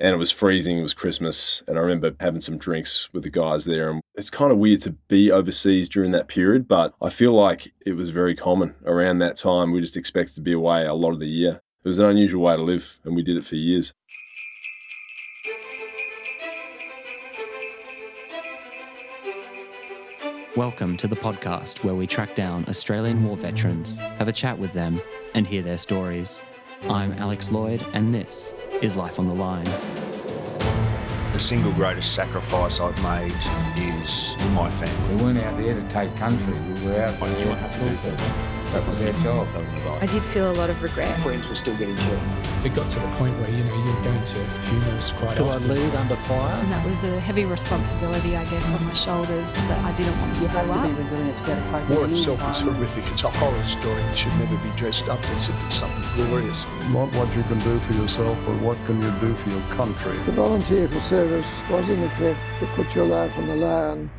and it was freezing. It was Christmas, and I remember having some drinks with the guys there. And it's kind of weird to be overseas during that period, but I feel like it was very common around that time. We just expected to be away a lot of the year. It was an unusual way to live, and we did it for years. Welcome to the podcast where we track down Australian war veterans, have a chat with them, and hear their stories. I'm Alex Lloyd, and this is Life on the Line. The single greatest sacrifice I've made is my family. We weren't out there to take country. We were out there to do something. That was our job. I did feel a lot of regret. Friends were still getting killed. It got to the point where you know you're going to funerals quite Do often. I lead under fire? And that was a heavy responsibility, I guess, on my shoulders that I didn't want to You screw have to be resilient to get a cope War with any itself is horrific. It's a horror story. It should never be dressed up as if it's something glorious. Not what you can do for yourself, but what can you do for your country. The volunteer for service was in effect to put your life on the line.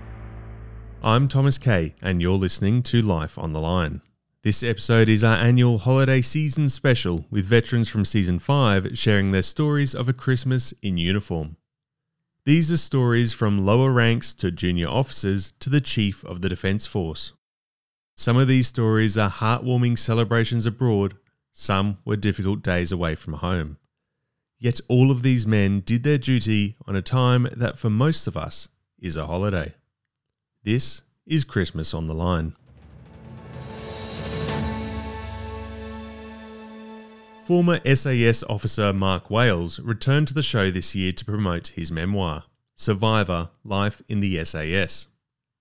I'm Thomas Kay, and you're listening to Life on the Line. This episode is our annual holiday season special with veterans from season 5 sharing their stories of a Christmas in uniform. These are stories from lower ranks to junior officers to the Chief of the Defence Force. Some of these stories are heartwarming celebrations abroad, some were difficult days away from home. Yet all of these men did their duty on a time that for most of us is a holiday. This is Christmas on the Line. Former SAS officer Mark Wales returned to the show this year to promote his memoir, Survivor Life in the SAS.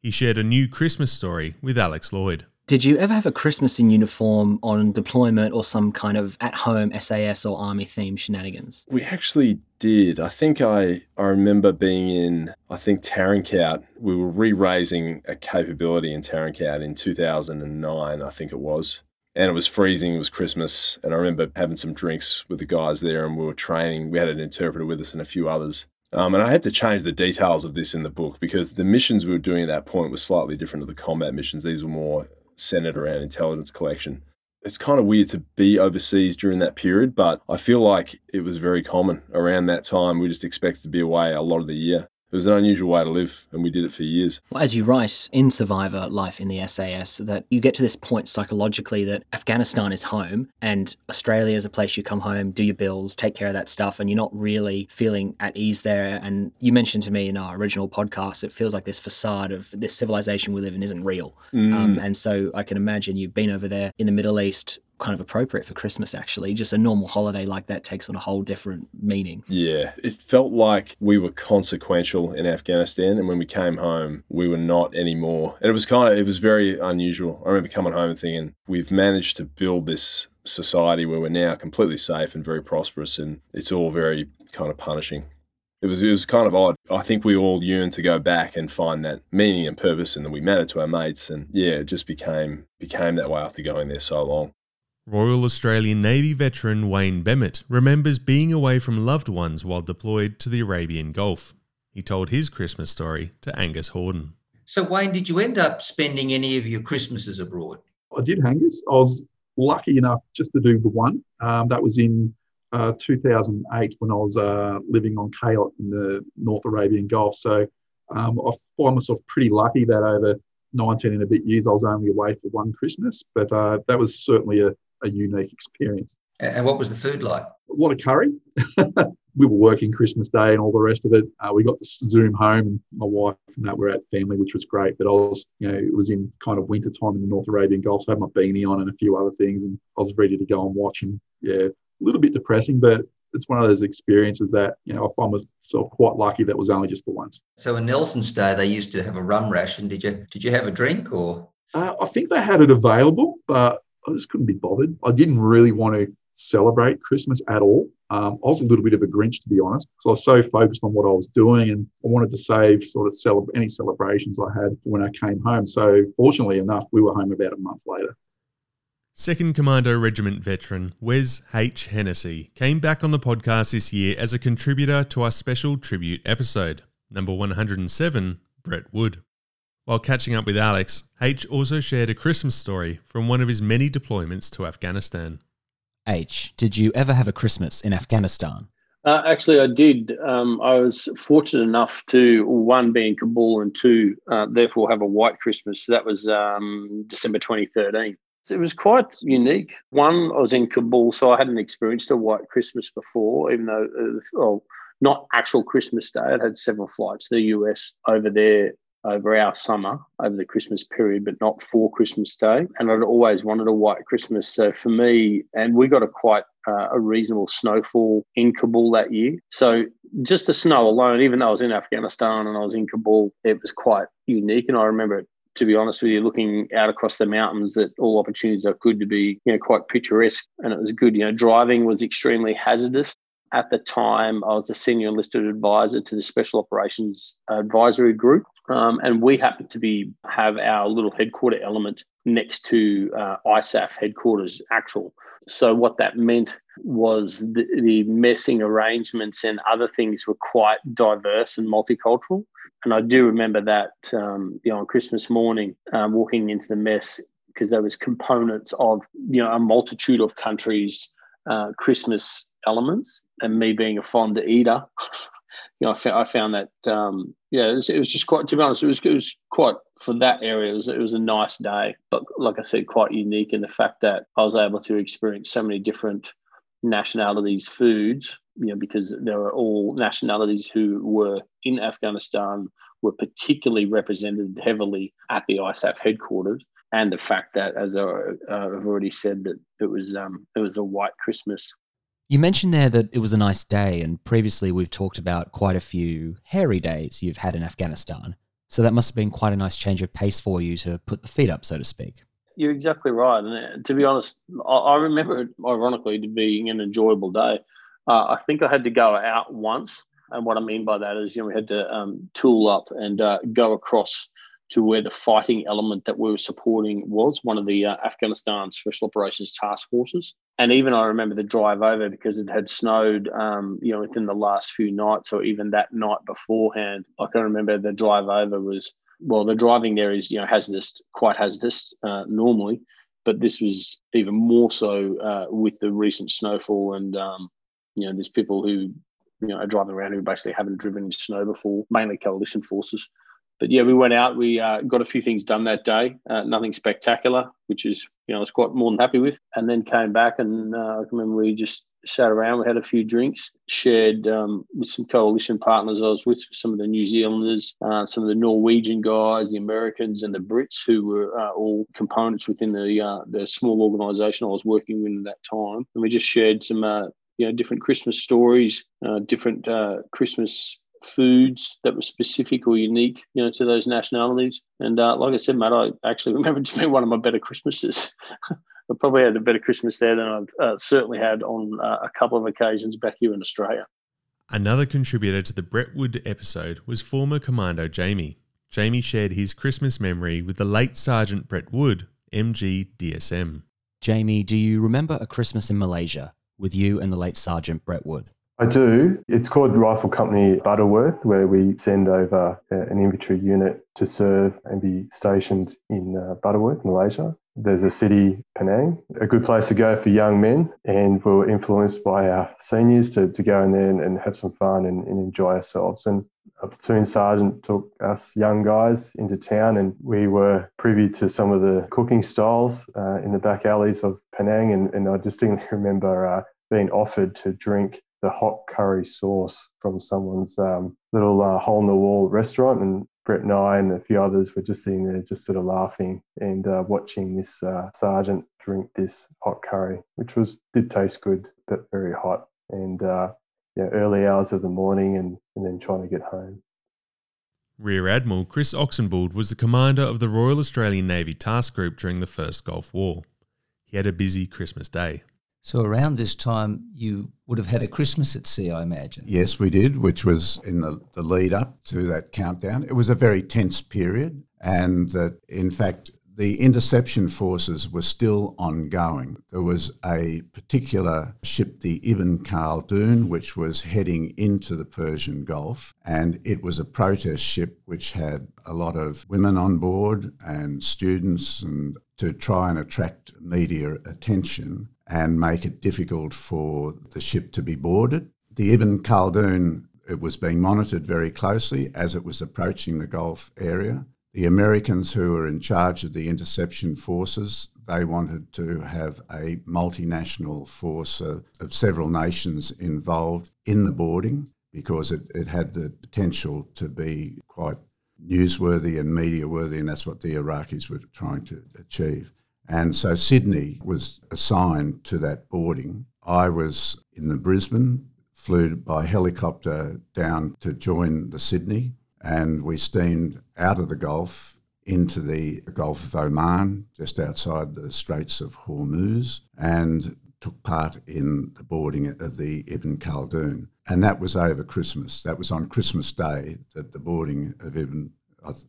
He shared a new Christmas story with Alex Lloyd. Did you ever have a Christmas in uniform on deployment or some kind of at home SAS or Army themed shenanigans? We actually did. I think I, I remember being in, I think, Tarin Kowt. We were re raising a capability in Tarin Kowt in 2009, I think it was. And it was freezing, it was Christmas. And I remember having some drinks with the guys there and we were training. We had an interpreter with us and a few others. Um, and I had to change the details of this in the book because the missions we were doing at that point were slightly different to the combat missions. These were more centered around intelligence collection. It's kind of weird to be overseas during that period, but I feel like it was very common around that time. We just expected to be away a lot of the year. It was an unusual way to live, and we did it for years. Well, as you write in Survivor Life in the SAS, that you get to this point psychologically that Afghanistan is home and Australia is a place you come home, do your bills, take care of that stuff, and you're not really feeling at ease there. And you mentioned to me in our original podcast, it feels like this facade of this civilization we live in isn't real. Mm. Um, and so I can imagine you've been over there in the Middle East, kind of appropriate for Christmas, actually. Just a normal holiday like that takes on a whole different meaning. Yeah, it felt like we were consequential in Afghanistan, and when we came home, we were not anymore. And it was kind of, it was very unusual. I remember coming home and thinking, we've managed to build this society where we're now completely safe and very prosperous, and it's all very kind of punishing. It was, it was kind of odd. I think we all yearned to go back and find that meaning and purpose, and that we mattered to our mates. And yeah, it just became became that way after going there so long. Royal Australian Navy veteran Wayne Bemmett remembers being away from loved ones while deployed to the Arabian Gulf. He told his Christmas story to Angus Horden. So, Wayne, did you end up spending any of your Christmases abroad? I did Angus. I was lucky enough just to do the one. Um, that was in uh, 2008 when I was uh, living on KAAOT in the North Arabian Gulf. So um, I find myself pretty lucky that over 19 and a bit years I was only away for one Christmas. But uh, that was certainly a, a unique experience. And what was the food like? What A lot of curry. we were working Christmas Day and all the rest of it. Uh, we got to zoom home, and my wife and that were at family, which was great. But I was, you know, it was in kind of winter time in the North Arabian Gulf, so I had my beanie on and a few other things, and I was ready to go and watch. And yeah, a little bit depressing, but it's one of those experiences that you know I find myself quite lucky that was only just the once. So in Nelson's day, they used to have a rum ration. Did you did you have a drink or? Uh, I think they had it available, but I just couldn't be bothered. I didn't really want to celebrate Christmas at all. Um, I was a little bit of a Grinch, to be honest, because I was so focused on what I was doing and I wanted to save sort of any celebrations I had when I came home. So, fortunately enough, we were home about a month later. Second Commando Regiment veteran Wes H. Hennessy came back on the podcast this year as a contributor to our special tribute episode, number 107, Brett Wood. While catching up with Alex, H also shared a Christmas story from one of his many deployments to Afghanistan. H, did you ever have a Christmas in Afghanistan? Uh, actually, I did. Um, I was fortunate enough to one be in Kabul and two, uh, therefore, have a white Christmas. So that was um, December 2013. It was quite unique. One, I was in Kabul, so I hadn't experienced a white Christmas before, even though, uh, well, not actual Christmas Day. I'd had several flights to the US over there over our summer, over the Christmas period, but not for Christmas Day. And I'd always wanted a white Christmas. So for me, and we got a quite uh, a reasonable snowfall in Kabul that year. So just the snow alone, even though I was in Afghanistan and I was in Kabul, it was quite unique. And I remember it to be honest with you, looking out across the mountains, that all opportunities are good to be, you know, quite picturesque, and it was good. You know, driving was extremely hazardous. At the time, I was a senior enlisted advisor to the Special Operations Advisory Group, um, and we happened to be have our little headquarter element next to uh, ISAF headquarters actual. So what that meant was the, the messing arrangements and other things were quite diverse and multicultural. And I do remember that, um, you know, on Christmas morning, um, walking into the mess because there was components of, you know, a multitude of countries' uh, Christmas elements. And me being a fond eater, you know, I, found, I found that, um, yeah, it was, it was, just quite, to be honest, it was, it was quite, for that area, it was, it was a nice day. But like I said, quite unique in the fact that I was able to experience so many different nationalities' foods, you know, because there were all nationalities who were in Afghanistan were particularly represented heavily at the ISAF headquarters, and the fact that, as I, I've already said, that it was um, it was a white Christmas. You mentioned there that it was a nice day, and previously we've talked about quite a few hairy days you've had in Afghanistan. So that must have been quite a nice change of pace for you to put the feet up, so to speak. You're exactly right. And uh, to be honest, I, remember it ironically to being an enjoyable day. Uh, I think I had to go out once. And what I mean by that is, you know, we had to um, tool up and uh, go across to where the fighting element that we were supporting was one of the uh, Afghanistan Special Operations Task Forces. And even I remember the drive over because it had snowed, um, you know, within the last few nights or even that night beforehand. I can remember the drive over was well, the driving there is you know hazardous, quite hazardous uh, normally, but this was even more so uh, with the recent snowfall and um, you know there's people who you know are driving around who basically haven't driven in snow before, mainly coalition forces. But yeah, we went out. We uh, got a few things done that day. Uh, nothing spectacular, which is you know I was quite more than happy with. And then came back and uh, I remember we just sat around, we had a few drinks, shared um, with some coalition partners I was with, some of the New Zealanders, uh, some of the Norwegian guys, the Americans, and the Brits, who were uh, all components within the uh, the small organisation I was working with at that time. And we just shared some, you know, different Christmas stories, different Christmas foods that were specific or unique, you know, to those nationalities. And uh, like I said, mate, I actually remember to be one of my better Christmases. I probably had a better Christmas there than I've uh, certainly had on uh, a couple of occasions back here in Australia. Another contributor to the Brett episode was former Commando Jamie. Jamie shared his Christmas memory with the late Sergeant Brett Wood, MG DSM. Jamie, do you remember a Christmas in Malaysia with you and the late Sergeant Brett Wood? I do. It's called Rifle Company Butterworth, where we send over uh, an infantry unit to serve and be stationed in uh, Butterworth, Malaysia. There's a city, Penang, a good place to go for young men. And we were influenced by our seniors to, to go in there and, and have some fun and, and enjoy ourselves. And a platoon sergeant took us young guys into town, and we were privy to some of the cooking styles uh, in the back alleys of Penang. And, and I distinctly remember uh, being offered to drink the hot curry sauce from someone's um, little uh, hole in the wall restaurant. And Brett and I and a few others were just sitting there, just sort of laughing and uh, watching this uh, sergeant drink this hot curry, which was did taste good, but very hot. And uh, yeah, early hours of the morning, and, and then trying to get home. Rear Admiral Chris Oxenbould was the commander of the Royal Australian Navy Task Group during the First Gulf War. He had a busy Christmas day. So around this time, you would have had a Christmas at sea, I imagine. Yes, we did, which was in the, the lead up to that countdown. It was a very tense period, and that in fact, the interception forces were still ongoing. There was a particular ship, the Ibn Khaldun, which was heading into the Persian Gulf, and it was a protest ship which had a lot of women on board and students and to try and attract media attention and make it difficult for the ship to be boarded. The Ibn Khaldun it was being monitored very closely as it was approaching the Gulf area. The Americans who were in charge of the interception forces, they wanted to have a multinational force of, of several nations involved in the boarding because it, it had the potential to be quite newsworthy and media worthy, and that's what the Iraqis were trying to achieve. And so Sydney was assigned to that boarding. I was in the Brisbane, flew by helicopter down to join the Sydney, and we steamed out of the Gulf into the Gulf of Oman, just outside the Straits of Hormuz, and took part in the boarding of the Ibn Khaldun. And that was over Christmas. That was on Christmas Day that the boarding of Ibn,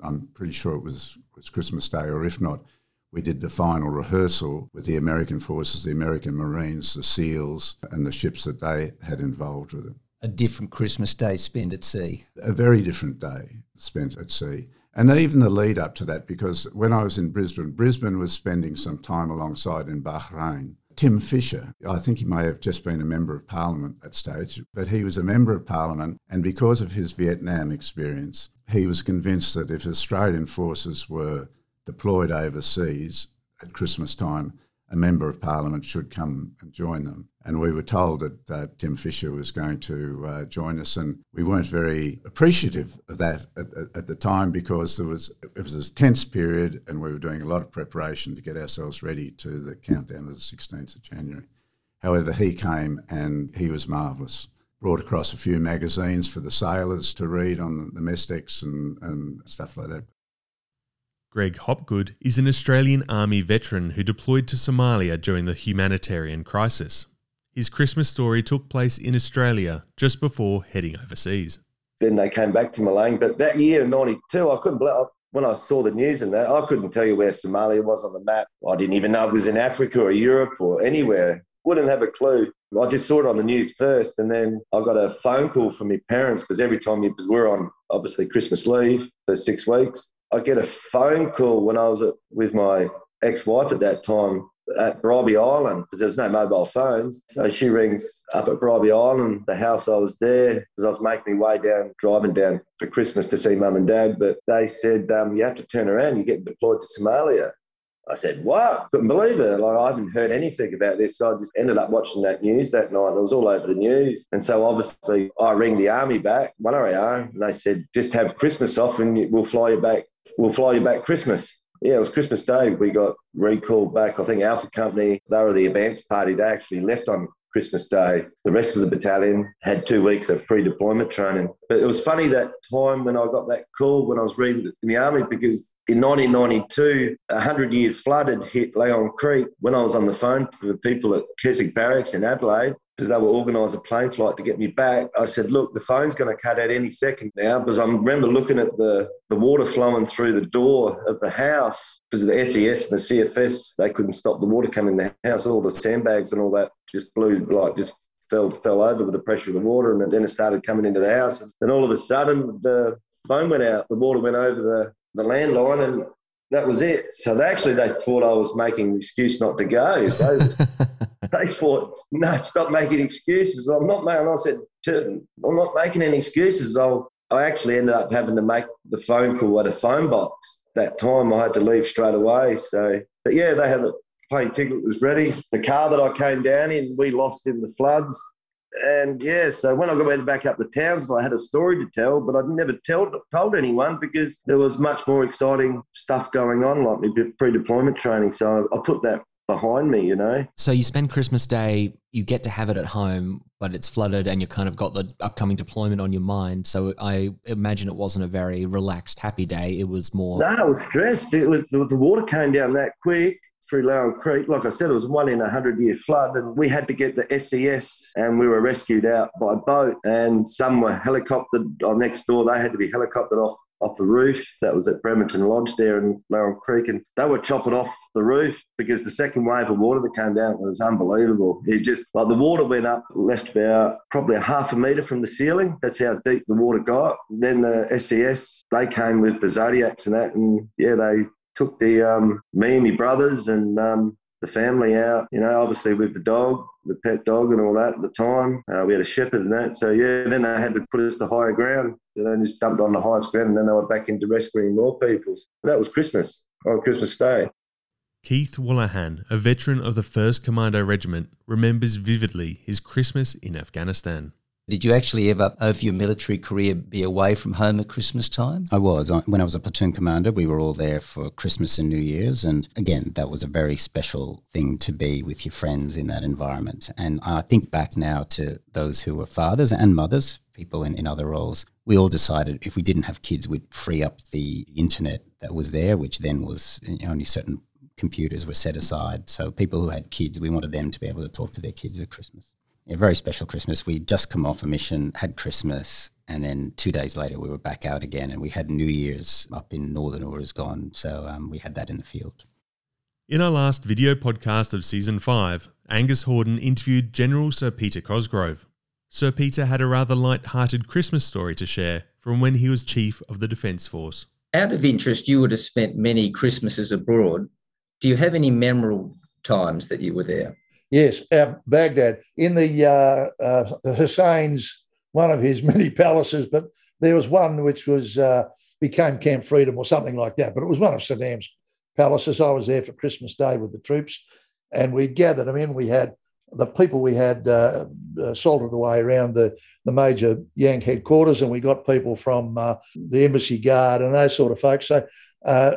I'm pretty sure it was, was Christmas Day, or if not, we did the final rehearsal with the American forces, the American Marines, the SEALs, and the ships that they had involved with it. A different Christmas day spent at sea. A very different day spent at sea. And even the lead up to that, because when I was in Brisbane, Brisbane was spending some time alongside in Bahrain. Tim Fischer, I think he may have just been a member of parliament at stage, but he was a member of parliament, and because of his Vietnam experience, he was convinced that if Australian forces were deployed overseas at Christmas time, a member of parliament should come and join them. And we were told that uh, Tim Fischer was going to uh, join us, and we weren't very appreciative of that at, at, at, the time because there was it was a tense period, and we were doing a lot of preparation to get ourselves ready to the countdown of the 16th of January. However, he came and he was marvellous. Brought across a few magazines for the sailors to read on the mess decks and, and stuff like that. Greg Hopgood is an Australian Army veteran who deployed to Somalia during the humanitarian crisis. His Christmas story took place in Australia just before heading overseas. Then they came back to Malang, but that year, in 92, I couldn't believe when I saw the news and that, I couldn't tell you where Somalia was on the map. I didn't even know it was in Africa or Europe or anywhere. Wouldn't have a clue. I just saw it on the news first, and then I got a phone call from my parents because every time because we're on obviously Christmas leave for six weeks, I get a phone call when I was at, with my ex-wife at that time at Bribie Island because there was no mobile phones. So she rings up at Bribie Island, the house I was there, because I was making my way down, driving down for Christmas to see mum and dad. But they said, um, you have to turn around, you get deployed to Somalia. I said, "What?" Couldn't believe it. Like I haven't heard anything about this. So I just ended up watching that news that night. It was all over the news. And so obviously I rang the army back, one RAR, and they said, just have Christmas off and we'll fly you back we'll fly you back Christmas. Yeah, it was Christmas Day. We got recalled back. I think Alpha Company, they were the advance party. They actually left on Christmas Day. The rest of the battalion had two weeks of pre deployment training. But it was funny that time when I got that call when I was reading in the Army because in 1992, a 100 year flood had hit Leon Creek when I was on the phone to the people at Keswick Barracks in Adelaide because they were organising a plane flight to get me back. I said, look, the phone's going to cut out any second now because I remember looking at the, the water flowing through the door of the house because the SES and the CFS, they couldn't stop the water coming in the house. All the sandbags and all that just blew, like just fell fell over with the pressure of the water. And then it started coming into the house. And then all of a sudden, the phone went out. The water went over the, the landline and that was it. So they actually they thought I was making an excuse not to go. They, they thought, no, stop making excuses. I'm not making. I said, I'm not making any excuses. I'll, I actually ended up having to make the phone call at a phone box. That time I had to leave straight away. So, but yeah, they had the plane ticket was ready. The car that I came down in, we lost in the floods and yeah, so when I went back up to Townsville, I had a story to tell, but I'd never tell, told anyone because there was much more exciting stuff going on, like pre-deployment training. So I put that behind me, you know. So you spend Christmas Day, you get to have it at home, but it's flooded and you kind of got the upcoming deployment on your mind. So I imagine it wasn't a very relaxed, happy day. It was more. No, I was stressed. It was the water came down that quick through Leon Creek. Like I said, it was one in a hundred year flood, and we had to get the SES, and we were rescued out by boat. And some were helicoptered on next door. They had to be helicoptered off off the roof. That was at Bremerton Lodge there in Laurel Creek, and they were chopping off the roof because the second wave of water that came down was unbelievable. It just like the water went up, left about probably a half a metre from the ceiling. That's how deep the water got. Then the SES they came with the Zodiacs and that, and yeah, they took the um, me and my brothers and um, the family out, you know, obviously with the dog, the pet dog and all that at the time. Uh, we had a shepherd and that. So, yeah, then they had to put us to higher ground. So they just dumped on the highest ground and then they were back into rescuing more peoples. That was Christmas, on Christmas Day. Keith Wallahan, a veteran of the 1st Commando Regiment, remembers vividly his Christmas in Afghanistan. Did you actually ever, over your military career, be away from home at Christmas time? I was. When I was a platoon commander, we were all there for Christmas and New Year's. And again, that was a very special thing to be with your friends in that environment. And I think back now to those who were fathers and mothers, people in, in other roles. We all decided if we didn't have kids, we'd free up the internet that was there, which then was only certain computers were set aside. So people who had kids, we wanted them to be able to talk to their kids at Christmas a very special Christmas. We'd just come off a mission, had Christmas, and then two days later we were back out again, and we had New Year's up in Northern Uruzgan. So um, we had that in the field. In our last video podcast of season five, Angus Horden interviewed General Sir Peter Cosgrove. Sir Peter had a rather light-hearted Christmas story to share from when he was chief of the Defence Force. Out of interest, you would have spent many Christmases abroad. Do you have any memorable times that you were there? Yes, uh, Baghdad in the uh, uh, Hussein's one of his many palaces, but there was one which was uh, became Camp Freedom or something like that. But it was one of Saddam's palaces. I was there for Christmas Day with the troops, and we gathered them in. We had the people we had uh, uh, salted away around the the major Yank headquarters, and we got people from the embassy guard and those sort of folks. So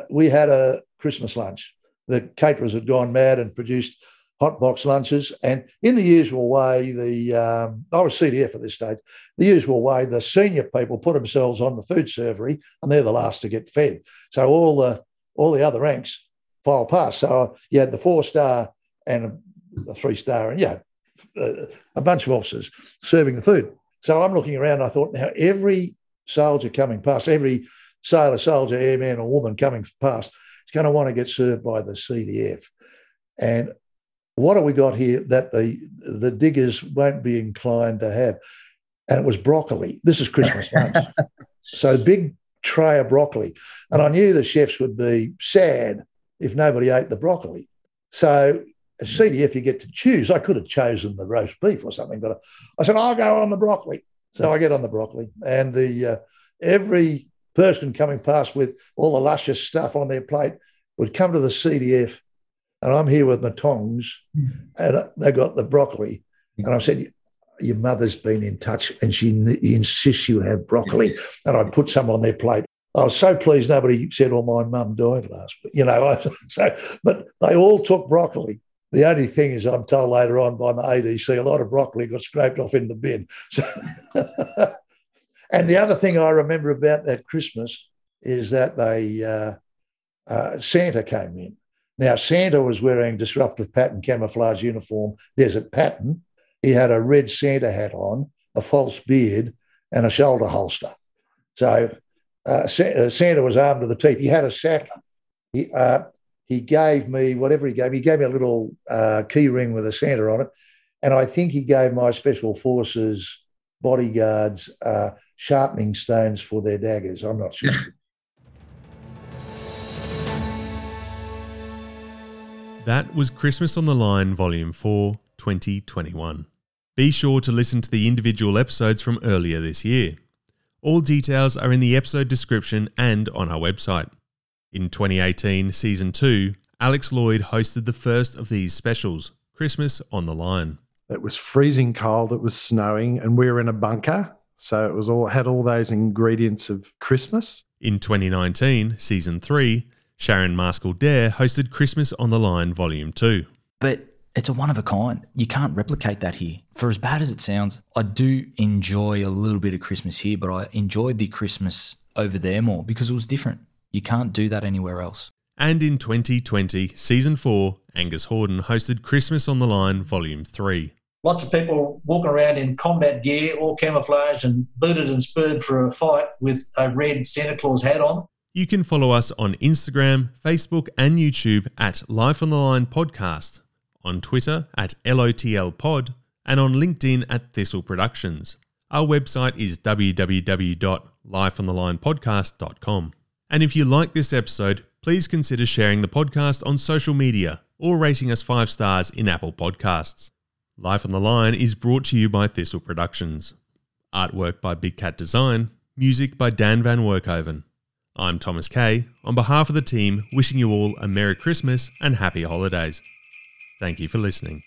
we had a Christmas lunch. The caterers had gone mad and produced hot box lunches. And in the usual way, the um, I was CDF at this stage. The usual way, the senior people put themselves on the food servery, and they're the last to get fed. So all the all the other ranks file past. So you had the four star and a three star, and yeah, a bunch of officers serving the food. So I'm looking around. I thought, now every soldier coming past, every sailor, soldier, airman, or woman coming past is going to want to get served by the CDF. And what have we got here that the the diggers won't be inclined to have? And it was broccoli. This is Christmas lunch. so big tray of broccoli. And I knew the chefs would be sad if nobody ate the broccoli. So as CDF, you get to choose. I could have chosen the roast beef or something, but I said, I'll go on the broccoli. So I get on the broccoli. And the uh, every person coming past with all the luscious stuff on their plate would come to the CDF and I'm here with my tongs, hmm. and they got the broccoli. And I said, Your mother's been in touch and she insists you have broccoli. And I put some on their plate. I was so pleased nobody said, Oh, my mum died last week. You know, so, but they all took broccoli. The only thing is, I'm told later on by my ADC, a lot of broccoli got scraped off in the bin. So and the other thing I remember about that Christmas is that they uh, uh, Santa came in now, Santa was wearing disruptive pattern camouflage uniform, desert pattern. He had a red Santa hat on, a false beard, and a shoulder holster. So uh, uh, Santa was armed to the teeth. He had a sack. He, uh, he gave me whatever he gave. Me. He gave me a little uh, key ring with a Santa on it. And I think he gave my special forces bodyguards uh, sharpening stones for their daggers. I'm not sure. That was Christmas on the Line, Volume 4, 2021. Be sure to listen to the individual episodes from earlier this year. All details are in the episode description and on our website. In 2018, Season 2, Alex Lloyd hosted the first of these specials, Christmas on the Line. It was freezing cold, it was snowing, and we were in a bunker. So it was all had all those ingredients of Christmas. In 2019, Season 3, Sharon Maskell Dare hosted Christmas on the Line Volume 2. But it's a one of a kind. You can't replicate that here. For as bad as it sounds, I do enjoy a little bit of Christmas here, but I enjoyed the Christmas over there more because it was different. You can't do that anywhere else. And in 2020, Season 4, Angus Horden hosted Christmas on the Line Volume 3. Lots of people walking around in combat gear, all camouflage and booted and spurred for a fight with a red Santa Claus hat on. You can follow us on Instagram, Facebook, and YouTube at Life on the Line Podcast, on Twitter at LOTL Pod, and on LinkedIn at Thistle Productions. Our website is www.lifeonthelinepodcast.com. And if you like this episode, please consider sharing the podcast on social media or rating us five stars in Apple Podcasts. Life on the Line is brought to you by Thistle Productions. Artwork by Big Cat Design, music by Dan Van Workhoven. I'm Thomas Kay, on behalf of the team, wishing you all a Merry Christmas and Happy Holidays. Thank you for listening.